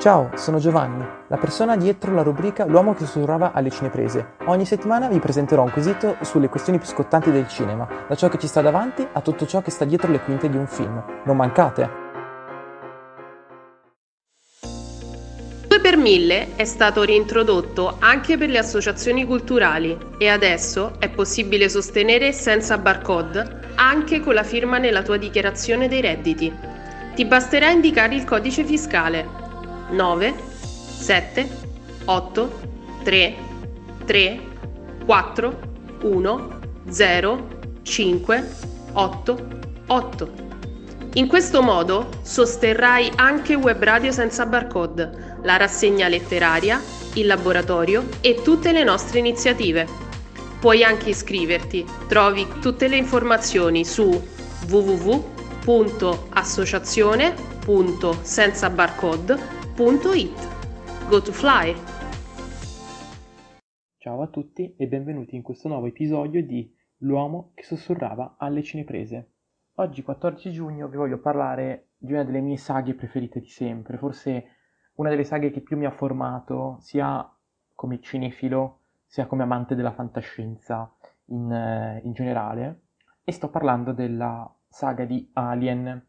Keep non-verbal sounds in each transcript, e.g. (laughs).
Ciao, sono Giovanni, la persona dietro la rubrica L'uomo che sussurrava alle cineprese. Ogni settimana vi presenterò un quesito sulle questioni più scottanti del cinema, da ciò che ci sta davanti a tutto ciò che sta dietro le quinte di un film. Non mancate! 2 per 1000 è stato reintrodotto anche per le associazioni culturali e adesso è possibile sostenere senza barcode anche con la firma nella tua dichiarazione dei redditi. Ti basterà indicare il codice fiscale 9, 7, 8, 3, 3, 4, 1, 0, 5, 8, 8. In questo modo sosterrai anche Web Radio senza barcode, la rassegna letteraria, il laboratorio e tutte le nostre iniziative. Puoi anche iscriverti, trovi tutte le informazioni su www.associazione.senzabarcode.com www.it. Go to fly! Ciao a tutti e benvenuti in questo nuovo episodio di L'uomo che sussurrava alle cineprese. Oggi 14 giugno vi voglio parlare di una delle mie saghe preferite di sempre, forse una delle saghe che più mi ha formato sia come cinefilo sia come amante della fantascienza in, eh, in generale e sto parlando della saga di Alien,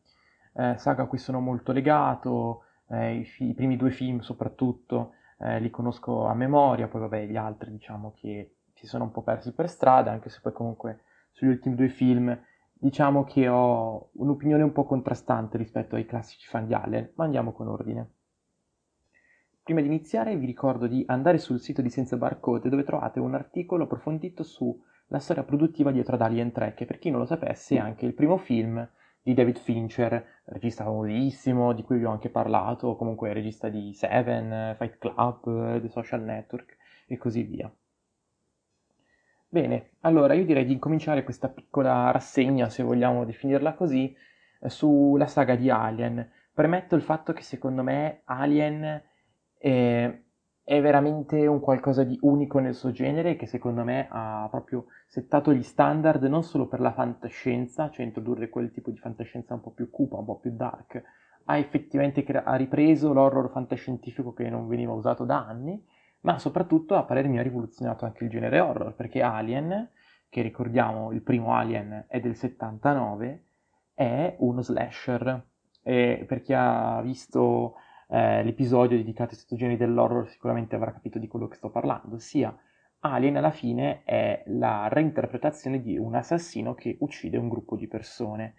eh, saga a cui sono molto legato, eh, i, fi- i, primi due film soprattutto eh, li conosco a memoria, poi vabbè gli altri diciamo che si sono un po' persi per strada, anche se poi comunque sugli ultimi due film diciamo che ho un'opinione un po' contrastante rispetto ai classici fan di Alien, ma andiamo con ordine. Prima di iniziare vi ricordo di andare sul sito di Senza Barcode dove trovate un articolo approfondito sulla storia produttiva dietro ad Alien 3, che per chi non lo sapesse è anche il primo film di David Fincher, regista famosissimo, di cui vi ho anche parlato, comunque regista di Seven, Fight Club, The Social Network e così via. Bene, allora io direi di incominciare questa piccola rassegna, se vogliamo definirla così, sulla saga di Alien. Premetto il fatto che secondo me Alien è, è veramente un qualcosa di unico nel suo genere che secondo me ha proprio settato gli standard non solo per la fantascienza, cioè introdurre quel tipo di fantascienza un po' più cupa, un po' più dark, ha effettivamente cre- ha ripreso l'horror fantascientifico che non veniva usato da anni, ma soprattutto a parer mio ha rivoluzionato anche il genere horror, perché Alien, che ricordiamo il primo Alien è del 79, è uno slasher. E per chi ha visto eh, l'episodio dedicato ai stagioni dell'horror sicuramente avrà capito di quello che sto parlando, sia Alien alla fine è la reinterpretazione di un assassino che uccide un gruppo di persone.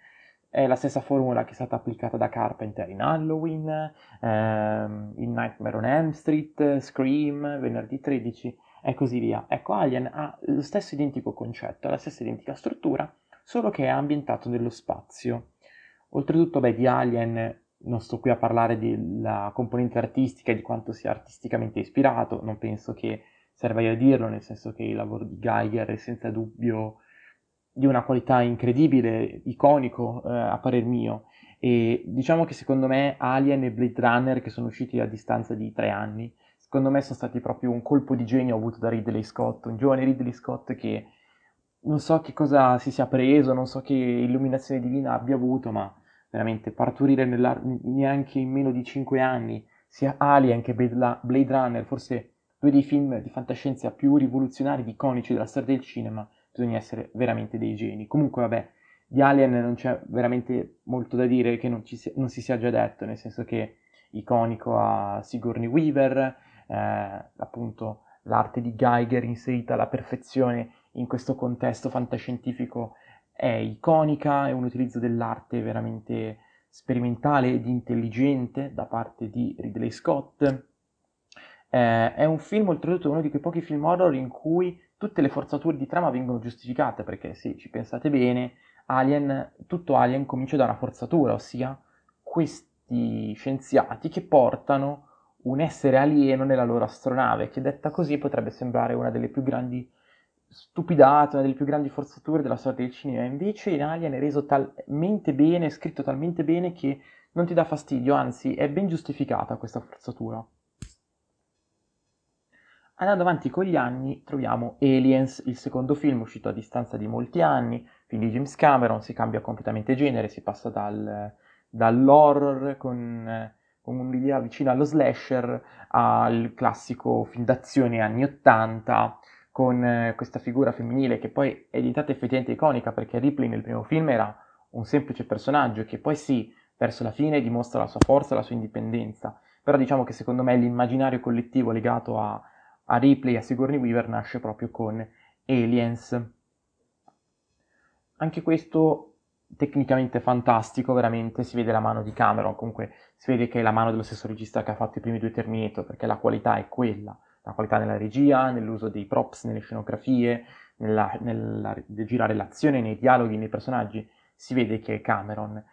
È la stessa formula che è stata applicata da Carpenter in Halloween, ehm, in Nightmare on Elm Street, Scream, Venerdì 13 e così via. Ecco, Alien ha lo stesso identico concetto, la stessa identica struttura, solo che è ambientato nello spazio. Oltretutto, beh, di Alien non sto qui a parlare della componente artistica e di quanto sia artisticamente ispirato, non penso che serva a dirlo, nel senso che il lavoro di Geiger è senza dubbio di una qualità incredibile, iconico eh, a parer mio. E diciamo che secondo me Alien e Blade Runner, che sono usciti a distanza di tre anni, secondo me sono stati proprio un colpo di genio avuto da Ridley Scott, un giovane Ridley Scott che non so che cosa si sia preso, non so che illuminazione divina abbia avuto, ma veramente partorire neanche in meno di cinque anni sia Alien che Blade Runner, forse due dei film di fantascienza più rivoluzionari, iconici della storia del cinema, bisogna essere veramente dei geni. Comunque, vabbè, di Alien non c'è veramente molto da dire che non, si, non si sia già detto, nel senso che iconico a Sigourney Weaver, eh, appunto l'arte di Geiger inserita alla perfezione in questo contesto fantascientifico è iconica, è un utilizzo dell'arte veramente sperimentale ed intelligente da parte di Ridley Scott. Eh, è un film, oltretutto, uno di quei pochi film horror in cui tutte le forzature di trama vengono giustificate, perché se ci pensate bene, Alien, tutto Alien comincia da una forzatura, ossia questi scienziati che portano un essere alieno nella loro astronave, che detta così potrebbe sembrare una delle più grandi stupidate, una delle più grandi forzature della storia del cinema. Invece in Alien è reso talmente bene, scritto talmente bene che non ti dà fastidio, anzi è ben giustificata questa forzatura. Andando avanti con gli anni troviamo Aliens, il secondo film uscito a distanza di molti anni, film di James Cameron, si cambia completamente genere, si passa dal, dall'horror con, con un'idea vicina allo slasher, al classico film d'azione anni 80, con eh, questa figura femminile che poi è diventata effettivamente iconica perché Ripley nel primo film era un semplice personaggio che poi sì, verso la fine dimostra la sua forza, la sua indipendenza, però diciamo che secondo me l'immaginario collettivo legato a, a Ripley e a Sigourney Weaver nasce proprio con Aliens. Anche questo tecnicamente fantastico, veramente si vede la mano di Cameron, comunque si vede che è la mano dello stesso regista che ha fatto i primi due Terminator, perché la qualità è quella, la qualità nella regia, nell'uso dei props, nelle scenografie, nella, nella, nel girare l'azione, nei dialoghi, nei personaggi, si vede che è Cameron.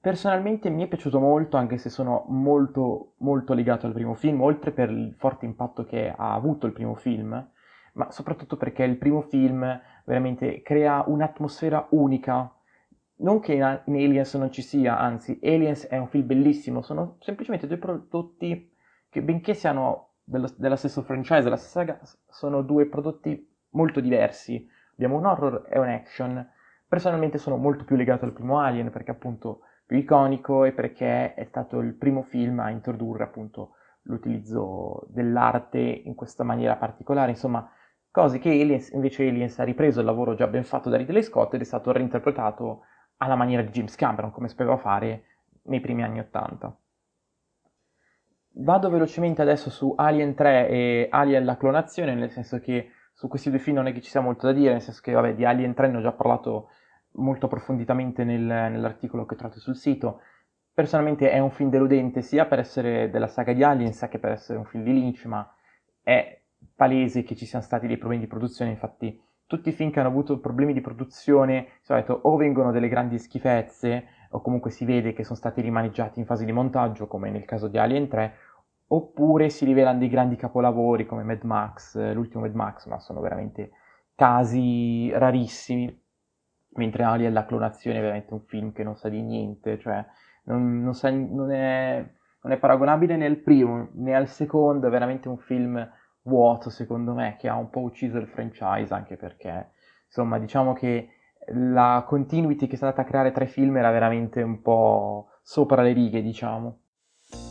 Personalmente mi è piaciuto molto, anche se sono molto, molto legato al primo film, oltre per il forte impatto che ha avuto il primo film, ma soprattutto perché il primo film veramente crea un'atmosfera unica non che in, Aliens non ci sia, anzi, Aliens è un film bellissimo, sono semplicemente due prodotti che, benché siano dello, della stessa franchise, della stessa saga, sono due prodotti molto diversi. Abbiamo un horror e un action. Personalmente sono molto più legato al primo Alien perché appunto più iconico e perché è stato il primo film a introdurre appunto l'utilizzo dell'arte in questa maniera particolare, insomma, cose che Aliens, invece Aliens ha ripreso il lavoro già ben fatto da Ridley Scott ed è stato reinterpretato alla maniera di James Cameron, come sapeva fare nei primi anni Ottanta. Vado velocemente adesso su Alien 3 e Alien la clonazione, nel senso che su questi due film non è che ci sia molto da dire, nel senso che vabbè, di Alien 3 ne ho già parlato molto approfonditamente nel, nell'articolo che trovate sul sito. Personalmente è un film deludente sia per essere della saga di Alien, sia che per essere un film di Lynch, ma è palese che ci siano stati dei problemi di produzione, infatti tutti i film che hanno avuto problemi di produzione, di solito o vengono delle grandi schifezze, o comunque si vede che sono stati rimaneggiati in fase di montaggio, come nel caso di Alien 3, oppure si rivelano dei grandi capolavori come Mad Max, l'ultimo Mad Max, ma sono veramente casi rarissimi, mentre Alien la clonazione è veramente un film che non sa di niente, cioè non, non, sa, non, è, non è paragonabile né al primo né al secondo, è veramente un film vuoto secondo me che ha un po' ucciso il franchise anche perché insomma diciamo che la continuity che è stata a creare tra i film era veramente un po' sopra le righe diciamo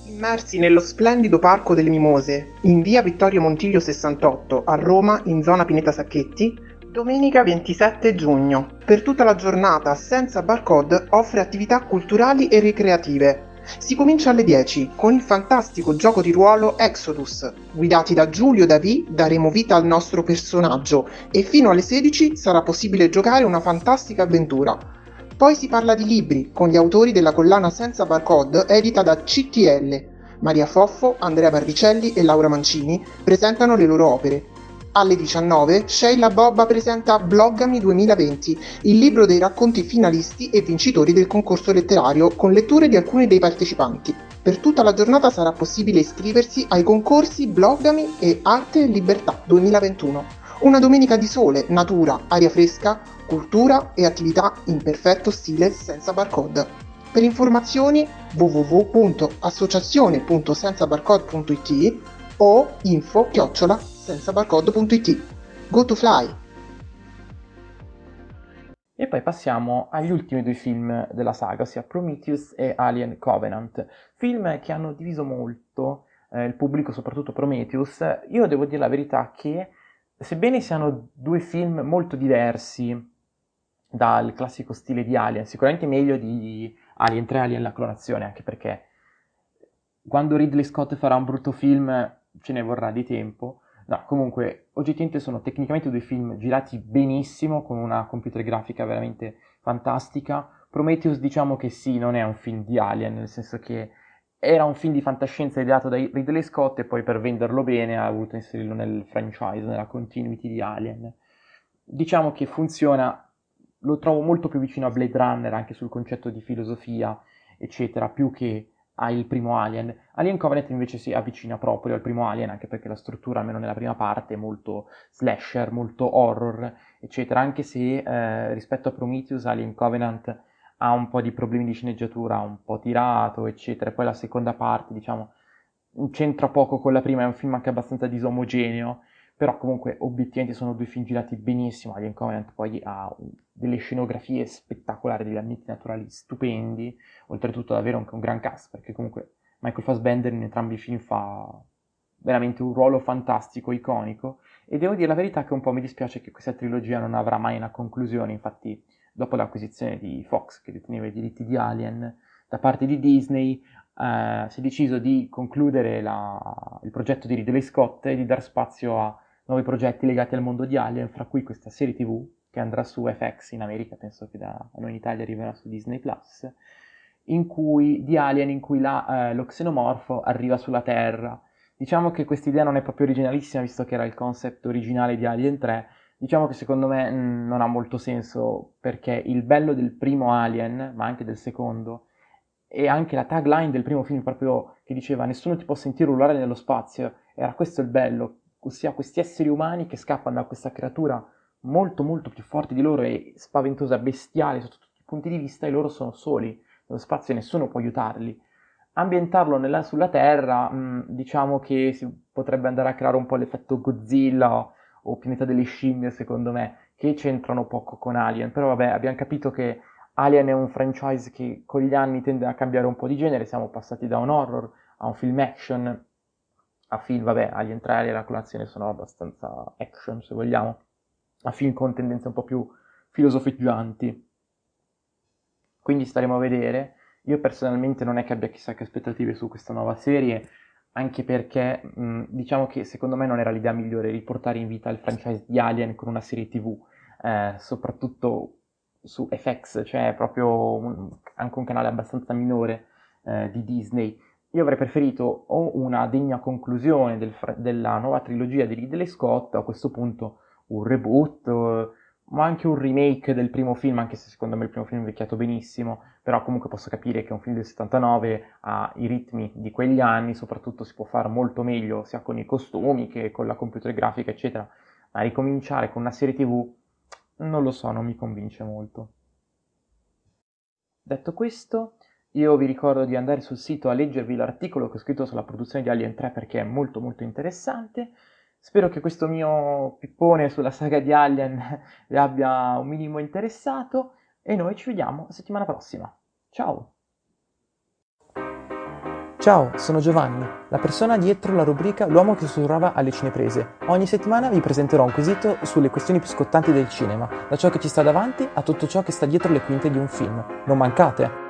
Immersi nello splendido Parco delle Mimose, in via Vittorio Montiglio 68, a Roma, in zona Pineta Sacchetti, domenica 27 giugno. Per tutta la giornata, senza barcode, offre attività culturali e ricreative, si comincia alle 10 con il fantastico gioco di ruolo Exodus. Guidati da Giulio Davi daremo vita al nostro personaggio e fino alle 16 sarà possibile giocare una fantastica avventura. Poi si parla di libri con gli autori della collana Senza Barcode edita da CTL. Maria Foffo, Andrea Barricelli e Laura Mancini presentano le loro opere alle 19 Sheila Bobba presenta Bloggami 2020, il libro dei racconti finalisti e vincitori del concorso letterario con letture di alcuni dei partecipanti. Per tutta la giornata sarà possibile iscriversi ai concorsi Bloggami e Arte e Libertà 2021. Una domenica di sole, natura, aria fresca, cultura e attività in perfetto stile senza barcode. Per informazioni www.associazione.senzabarcode.it o info chiocciola senza barcode.it. Go to fly! E poi passiamo agli ultimi due film della saga, ossia Prometheus e Alien Covenant, film che hanno diviso molto eh, il pubblico, soprattutto Prometheus. Io devo dire la verità che, sebbene siano due film molto diversi dal classico stile di Alien, sicuramente meglio di Alien 3 Alien la clonazione, anche perché quando Ridley Scott farà un brutto film ce ne vorrà di tempo, No, comunque, oggettivamente sono tecnicamente due film girati benissimo, con una computer grafica veramente fantastica. Prometheus diciamo che sì, non è un film di Alien, nel senso che era un film di fantascienza ideato da Ridley Scott e poi per venderlo bene ha voluto inserirlo nel franchise, nella continuity di Alien. Diciamo che funziona, lo trovo molto più vicino a Blade Runner anche sul concetto di filosofia, eccetera, più che al primo Alien. Alien Covenant invece si avvicina proprio al primo Alien, anche perché la struttura, almeno nella prima parte, è molto slasher, molto horror, eccetera, anche se eh, rispetto a Prometheus Alien Covenant ha un po' di problemi di sceneggiatura, un po' tirato, eccetera, poi la seconda parte, diciamo, c'entra poco con la prima, è un film anche abbastanza disomogeneo, però comunque obiettivamente sono due film girati benissimo, Alien Covenant poi ha delle scenografie spettacolari, degli ambienti naturali stupendi, oltretutto davvero anche un gran cast, perché comunque Michael Fassbender in entrambi i film fa veramente un ruolo fantastico, iconico, e devo dire la verità che un po' mi dispiace che questa trilogia non avrà mai una conclusione, infatti dopo l'acquisizione di Fox, che deteneva i diritti di Alien, da parte di Disney eh, si è deciso di concludere la, il progetto di Ridley Scott e di dar spazio a nuovi progetti legati al mondo di Alien, fra cui questa serie TV che andrà su FX in America, penso che da noi in Italia arriverà su Disney Plus, di Alien in cui la, eh, lo xenomorfo arriva sulla Terra. Diciamo che questa idea non è proprio originalissima, visto che era il concept originale di Alien 3. Diciamo che secondo me mm, non ha molto senso, perché il bello del primo Alien, ma anche del secondo, e anche la tagline del primo film proprio che diceva nessuno ti può sentire urlare nello spazio, era questo il bello, ossia questi esseri umani che scappano da questa creatura molto molto più forte di loro e spaventosa, bestiale sotto tutti i punti di vista e loro sono soli nello spazio e nessuno può aiutarli. Ambientarlo nella, sulla Terra, mh, mm, diciamo che si potrebbe andare a creare un po' l'effetto Godzilla o, Pianeta delle Scimmie, secondo me, che c'entrano poco con Alien, però vabbè, abbiamo capito che Alien è un franchise che con gli anni tende a cambiare un po' di genere, siamo passati da un horror a un film action, a film, vabbè, Alien 3 e la colazione sono abbastanza action, se vogliamo, a film con tendenze un po' più filosofeggianti. Quindi staremo a vedere. Io personalmente non è che abbia chissà che aspettative su questa nuova serie, anche perché mh, diciamo che secondo me non era l'idea migliore riportare in vita il franchise di Alien con una serie TV, eh, soprattutto su FX, cioè proprio un, anche un canale abbastanza minore eh, di Disney. Io avrei preferito o una degna conclusione del, della nuova trilogia di Ridley Scott, a questo punto un reboot, ma anche un remake del primo film, anche se secondo me il primo film è invecchiato benissimo, però comunque posso capire che un film del 79 ha i ritmi di quegli anni, soprattutto si può fare molto meglio sia con i costumi che con la computer grafica, eccetera, ma ricominciare con una serie TV, non lo so, non mi convince molto. Detto questo, io vi ricordo di andare sul sito a leggervi l'articolo che ho scritto sulla produzione di Alien 3 perché è molto molto interessante. Spero che questo mio pippone sulla saga di Alien (laughs) vi abbia un minimo interessato e noi ci vediamo settimana prossima. Ciao! Ciao, sono Giovanni, la persona dietro la rubrica L'uomo che sussurrava alle cineprese. Ogni settimana vi presenterò un quesito sulle questioni più scottanti del cinema, da ciò che ci sta davanti a tutto ciò che sta dietro le quinte di un film. Non mancate!